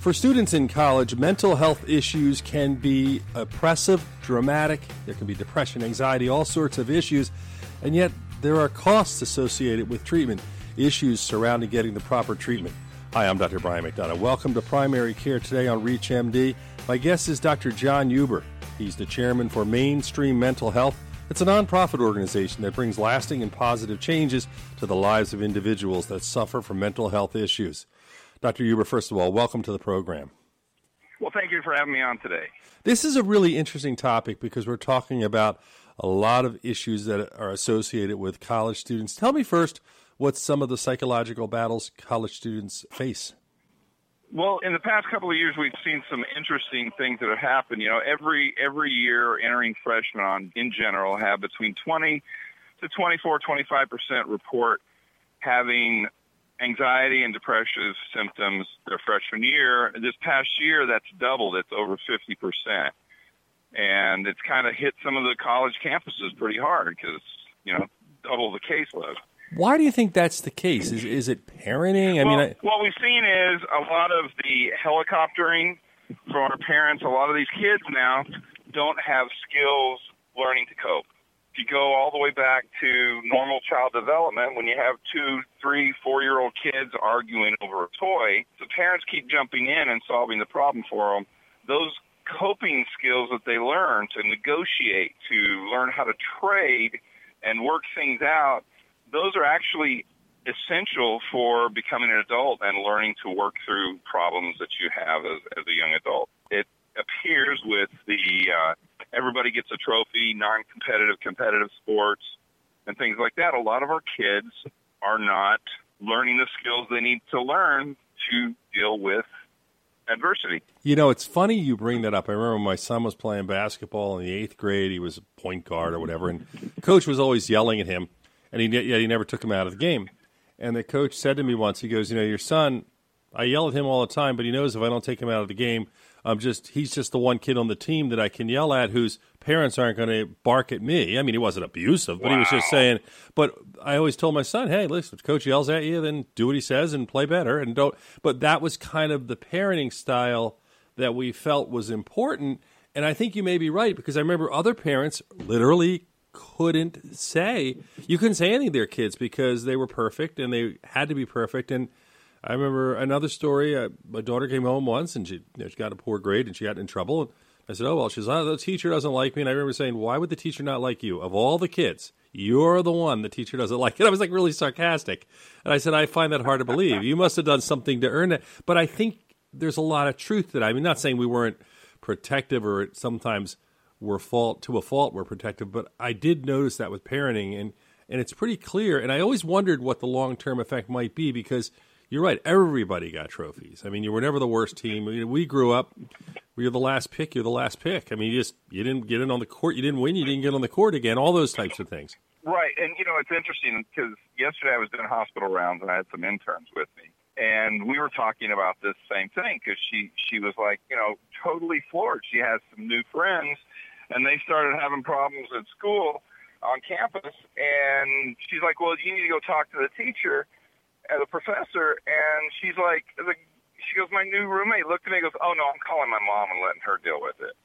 For students in college, mental health issues can be oppressive, dramatic. There can be depression, anxiety, all sorts of issues, and yet there are costs associated with treatment, issues surrounding getting the proper treatment. Hi, I'm Dr. Brian McDonough. Welcome to Primary Care today on ReachMD. My guest is Dr. John Huber. He's the chairman for Mainstream Mental Health. It's a nonprofit organization that brings lasting and positive changes to the lives of individuals that suffer from mental health issues. Dr. Huber, first of all, welcome to the program. Well, thank you for having me on today. This is a really interesting topic because we're talking about a lot of issues that are associated with college students. Tell me first what some of the psychological battles college students face. Well, in the past couple of years, we've seen some interesting things that have happened. You know, every every year, entering freshmen on in general have between 20 to 24, 25 percent report having anxiety and depressive symptoms their freshman year. This past year, that's doubled. It's over 50%. And it's kind of hit some of the college campuses pretty hard because, you know, double the caseload. Why do you think that's the case? Is, is it parenting? I well, mean, I... what we've seen is a lot of the helicoptering from our parents. A lot of these kids now don't have skills learning to cope if you go all the way back to normal child development, when you have two, three, four year old kids arguing over a toy, the parents keep jumping in and solving the problem for them. Those coping skills that they learn to negotiate, to learn how to trade and work things out, those are actually essential for becoming an adult and learning to work through problems that you have as, as a young adult. It appears with the uh, gets a trophy, non-competitive, competitive sports, and things like that. A lot of our kids are not learning the skills they need to learn to deal with adversity. You know, it's funny you bring that up. I remember my son was playing basketball in the eighth grade. He was a point guard or whatever, and coach was always yelling at him, and he yeah, he never took him out of the game. And the coach said to me once, he goes, "You know, your son, I yell at him all the time, but he knows if I don't take him out of the game, I'm just he's just the one kid on the team that I can yell at whose parents aren't going to bark at me. I mean, he wasn't abusive, but wow. he was just saying. But I always told my son, "Hey, listen, if coach yells at you, then do what he says and play better, and don't." But that was kind of the parenting style that we felt was important, and I think you may be right because I remember other parents literally couldn't say you couldn't say anything to their kids because they were perfect and they had to be perfect and I remember another story. Uh, my daughter came home once and she, you know, she got a poor grade and she got in trouble. And I said, "Oh well." She's, "Oh, the teacher doesn't like me." And I remember saying, "Why would the teacher not like you? Of all the kids, you're the one the teacher doesn't like." And I was like really sarcastic. And I said, "I find that hard to believe. You must have done something to earn it." But I think there's a lot of truth that. I mean, not saying we weren't protective or sometimes we're fault to a fault we're protective, but I did notice that with parenting and and it's pretty clear. And I always wondered what the long term effect might be because you're right. Everybody got trophies. I mean, you were never the worst team. I mean, we grew up. We were the last pick. You're the last pick. I mean, you just you didn't get in on the court. You didn't win. You didn't get on the court again. All those types of things. Right, and you know it's interesting because yesterday I was doing hospital rounds and I had some interns with me, and we were talking about this same thing because she she was like, you know, totally floored. She has some new friends, and they started having problems at school on campus, and she's like, well, you need to go talk to the teacher as a professor, and she's like, the, she goes, my new roommate looked at me and goes, oh no, I'm calling my mom and letting her deal with it.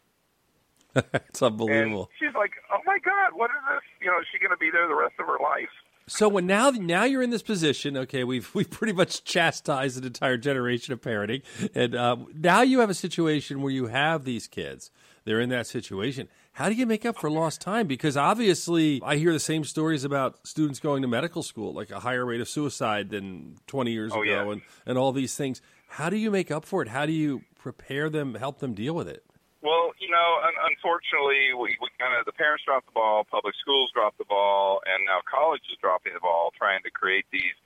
it's unbelievable. And she's like, "Oh my God, what is this? You know, is she going to be there the rest of her life?" So when now now you're in this position, okay, we've we've pretty much chastised an entire generation of parenting, and uh, now you have a situation where you have these kids. They're in that situation. How do you make up for lost time? Because obviously, I hear the same stories about students going to medical school, like a higher rate of suicide than 20 years oh, ago, yeah. and, and all these things. How do you make up for it? How do you prepare them, help them deal with it? Well, you know, unfortunately, we, we kind of the parents dropped the ball, public schools dropped the ball, and now college is dropping the ball, trying to create these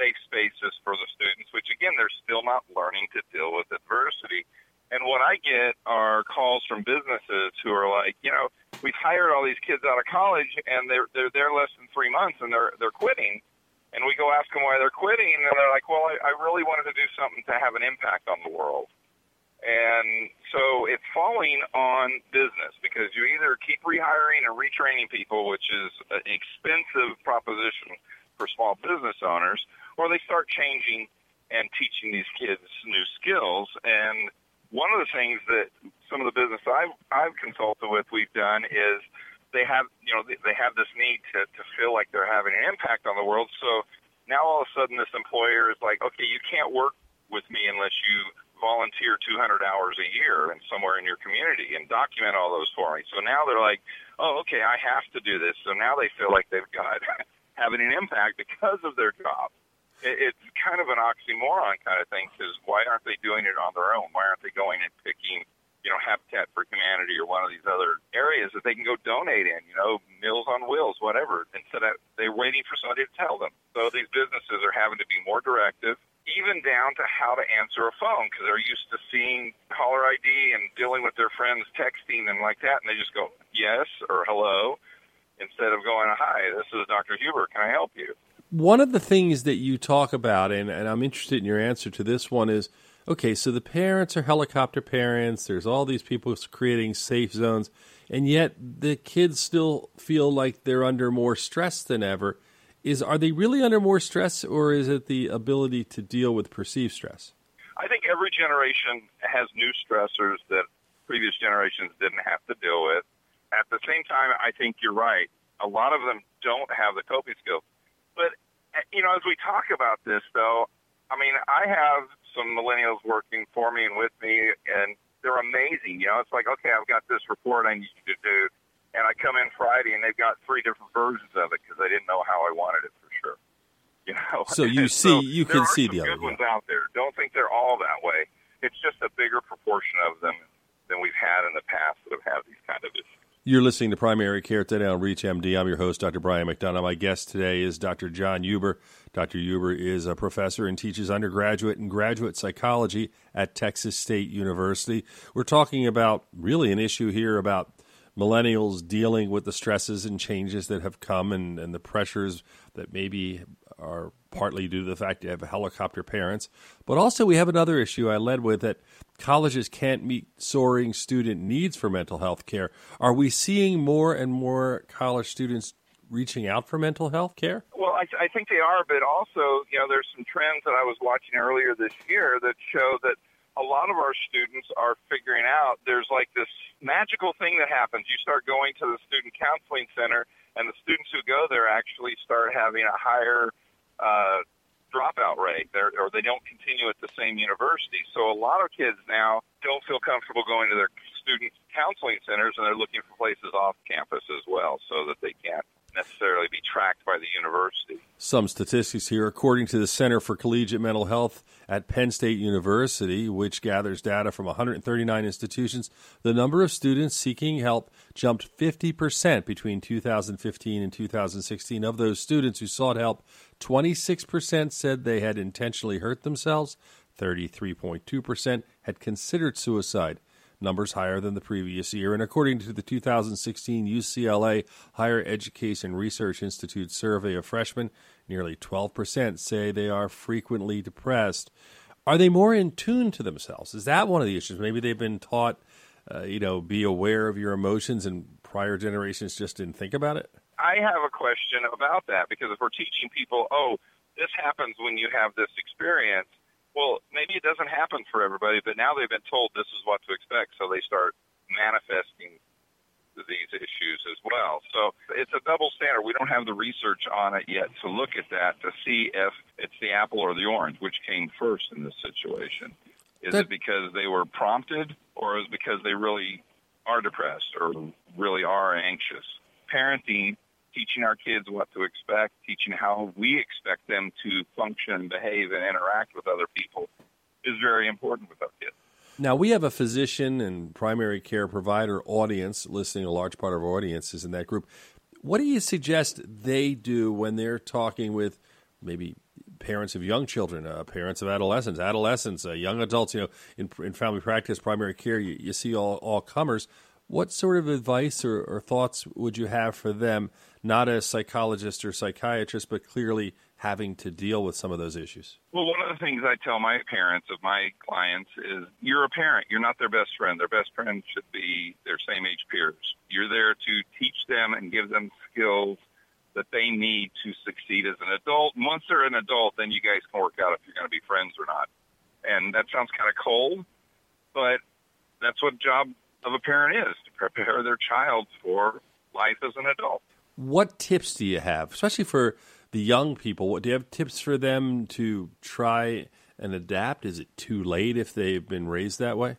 safe spaces for the students. Which again, they're still not learning to deal with adversity. And what I get are calls from businesses who are like, you know, we've hired all these kids out of college and they're they're there less than three months and they're they're quitting. And we go ask them why they're quitting, and they're like, well, I, I really wanted to do something to have an impact on the world. And so it's falling on business because you either keep rehiring and retraining people, which is an expensive proposition for small business owners, or they start changing and teaching these kids new skills. And one of the things that some of the business I've, I've consulted with, we've done is they have, you know, they, they have this need to, to feel like they're having an impact on the world. So now all of a sudden this employer is like, okay, you can't work with me unless you volunteer 200 hours a year and somewhere in your community and document all those for me. So now they're like, oh, okay, I have to do this. So now they feel like they've got having an impact because of their job it's kind of an oxymoron kind of thing because why aren't they doing it on their own? Why aren't they going and picking, you know, Habitat for Humanity or one of these other areas that they can go donate in, you know, Meals on Wheels, whatever, instead of they're waiting for somebody to tell them. So these businesses are having to be more directive, even down to how to answer a phone because they're used to seeing caller ID and dealing with their friends texting and like that, and they just go yes or hello instead of going, hi, this is Dr. Huber. Can I help you? one of the things that you talk about, and, and I'm interested in your answer to this one, is okay, so the parents are helicopter parents, there's all these people creating safe zones, and yet the kids still feel like they're under more stress than ever. Is are they really under more stress or is it the ability to deal with perceived stress? I think every generation has new stressors that previous generations didn't have to deal with. At the same time, I think you're right. A lot of them don't have the coping skills. But eh, you know, as we talk about this, though, I mean, I have some millennials working for me and with me, and they're amazing. You know, it's like, okay, I've got this report I need you to do, and I come in Friday, and they've got three different versions of it because I didn't know how I wanted it for sure. You know, so you see, so you can see the other good ones out there. Don't think they're all that way. It's just a bigger proportion of them than we've had in the past that have had these kind of issues. You're listening to Primary Care today on ReachMD. I'm your host, Dr. Brian McDonough. My guest today is Dr. John Huber. Dr. Huber is a professor and teaches undergraduate and graduate psychology at Texas State University. We're talking about really an issue here about millennials dealing with the stresses and changes that have come and, and the pressures that maybe are partly due to the fact you have helicopter parents. But also, we have another issue I led with that colleges can't meet soaring student needs for mental health care. Are we seeing more and more college students reaching out for mental health care? Well, I, I think they are, but also, you know, there's some trends that I was watching earlier this year that show that a lot of our students are figuring out there's like this magical thing that happens. You start going to the student counseling center, and the students who go there actually start having a higher uh, dropout rate, They're, or they don't continue at the same university. So a lot of kids now don't feel comfortable going to their student counseling centers, and they're looking for places off campus as well, so that they can't necessarily be tracked by the university. Some statistics here. According to the Center for Collegiate Mental Health at Penn State University, which gathers data from 139 institutions, the number of students seeking help jumped 50% between 2015 and 2016. Of those students who sought help, 26% said they had intentionally hurt themselves, 33.2% had considered suicide numbers higher than the previous year. And according to the 2016 UCLA Higher Education Research Institute survey of freshmen, nearly 12% say they are frequently depressed. Are they more in tune to themselves? Is that one of the issues? Maybe they've been taught, uh, you know, be aware of your emotions and prior generations just didn't think about it? I have a question about that because if we're teaching people, oh, this happens when you have this experience, well, maybe it doesn't happen for everybody, but now they've been told this is what to expect, so they start manifesting these issues as well. So it's a double standard. We don't have the research on it yet to look at that to see if it's the apple or the orange, which came first in this situation. Is that, it because they were prompted, or is it because they really are depressed or really are anxious? Parenting teaching our kids what to expect, teaching how we expect them to function, behave, and interact with other people is very important with our kids. Now, we have a physician and primary care provider audience listening, a large part of our audience is in that group. What do you suggest they do when they're talking with maybe parents of young children, uh, parents of adolescents, adolescents, uh, young adults? You know, in, in family practice, primary care, you, you see all, all comers. What sort of advice or, or thoughts would you have for them not as psychologist or psychiatrist, but clearly having to deal with some of those issues? Well, one of the things I tell my parents of my clients is you're a parent. You're not their best friend. Their best friend should be their same age peers. You're there to teach them and give them skills that they need to succeed as an adult. And once they're an adult, then you guys can work out if you're going to be friends or not. And that sounds kind of cold, but that's what job of a parent is to prepare their child for life as an adult. What tips do you have, especially for the young people? What do you have tips for them to try and adapt? Is it too late if they've been raised that way?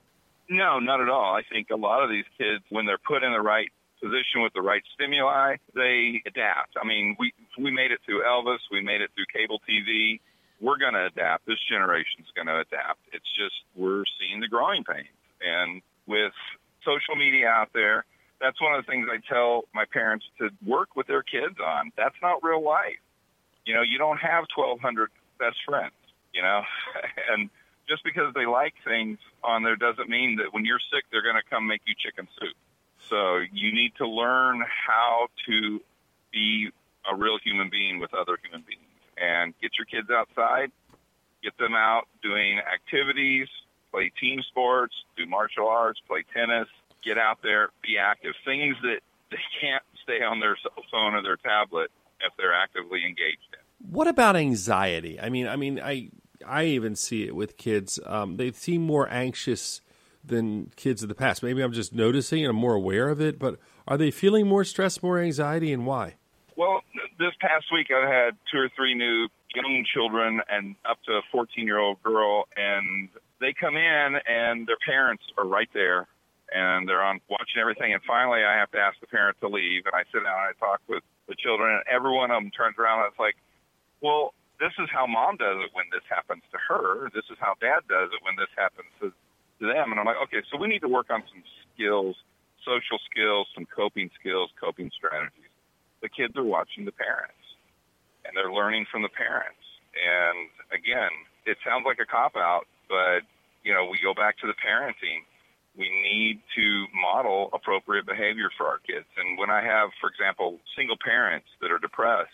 No, not at all. I think a lot of these kids, when they're put in the right position with the right stimuli, they adapt. I mean, we we made it through Elvis, we made it through cable TV. We're going to adapt. This generation's going to adapt. It's just we're seeing the growing pains, and social media out there, that's one of the things I tell my parents to work with their kids on. That's not real life. You know, you don't have 1,200 best friends. You know, and just because they like things on there doesn't mean that when you're sick, they're going to come make you chicken soup. So you need to learn how to be a real human being with other human beings and get your kids outside, get them out doing activities, play team sports, do martial arts, play tennis, get out there, be active. Things that they can't stay on their cell phone or their tablet if they're actively engaged in. What about anxiety? I mean, I mean, I I even see it with kids. Um, they seem more anxious than kids of the past. Maybe I'm just noticing and I'm more aware of it, but are they feeling more stress, more anxiety, and why? Well, this past week I had two or three new young children and up to a 14 year old girl, and they come in and their parents are right there and they're on watching everything. And finally, I have to ask the parent to leave, and I sit down and I talk with the children, and every one of them turns around and it's like, well, this is how mom does it when this happens to her. This is how dad does it when this happens to, to them. And I'm like, okay, so we need to work on some skills, social skills, some coping skills, coping strategies. The kids are watching the parents and they're learning from the parents. And again, it sounds like a cop out, but you know, we go back to the parenting. We need to model appropriate behavior for our kids. And when I have, for example, single parents that are depressed,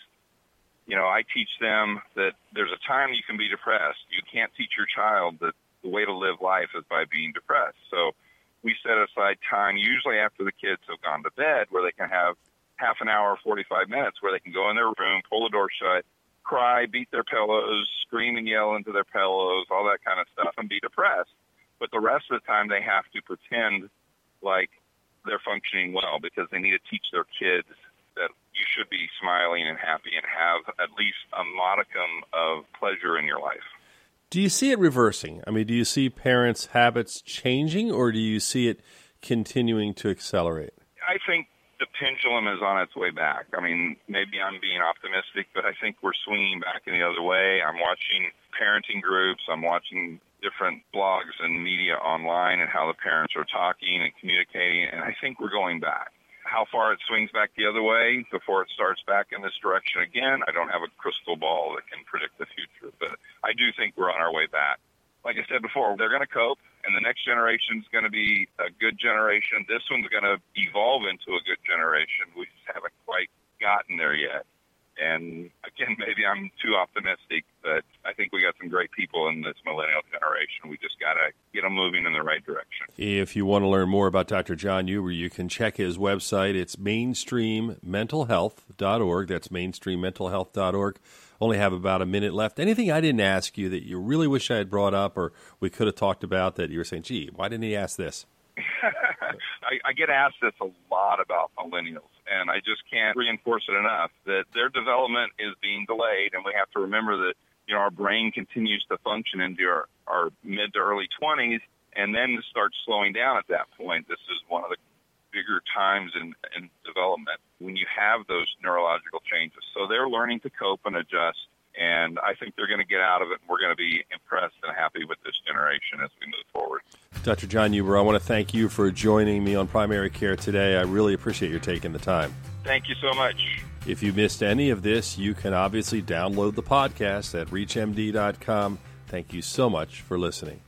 you know, I teach them that there's a time you can be depressed. You can't teach your child that the way to live life is by being depressed. So we set aside time, usually after the kids have gone to bed, where they can have half an hour, 45 minutes, where they can go in their room, pull the door shut, cry, beat their pillows, scream and yell into their pillows, all that kind of stuff, and be depressed. But the rest of the time, they have to pretend like they're functioning well because they need to teach their kids that you should be smiling and happy and have at least a modicum of pleasure in your life. Do you see it reversing? I mean, do you see parents' habits changing or do you see it continuing to accelerate? I think the pendulum is on its way back. I mean, maybe I'm being optimistic, but I think we're swinging back in the other way. I'm watching parenting groups, I'm watching different blogs and media online and how the parents are talking and communicating, and I think we're going back how far it swings back the other way before it starts back in this direction again, I don't have a crystal ball that can predict the future, but I do think we're on our way back. Like I said before, they're going to cope, and the next generation is going to be a good generation. This one's going to evolve into a good generation. We just haven't quite gotten there yet. And again, maybe I'm too optimistic, but I think we got some great people in this millennial generation. We just got to get them moving in the right direction. If you want to learn more about Dr. John Huber, you can check his website. It's mainstreammentalhealth.org. That's mainstreammentalhealth.org. Only have about a minute left. Anything I didn't ask you that you really wish I had brought up or we could have talked about that you were saying, gee, why didn't he ask this? I, I get asked this a lot about millennials and I just can't reinforce it enough that their development is being delayed, and we have to remember that you know our brain continues to function into our, our mid to early 20s, and then starts slowing down at that point. This is one of the bigger times in, in development when you have those neurological changes. So they're learning to cope and adjust and I think they're going to get out of it. and We're going to be impressed and happy with this generation as we move forward. Dr. John Huber, I want to thank you for joining me on Primary Care today. I really appreciate your taking the time. Thank you so much. If you missed any of this, you can obviously download the podcast at reachmd.com. Thank you so much for listening.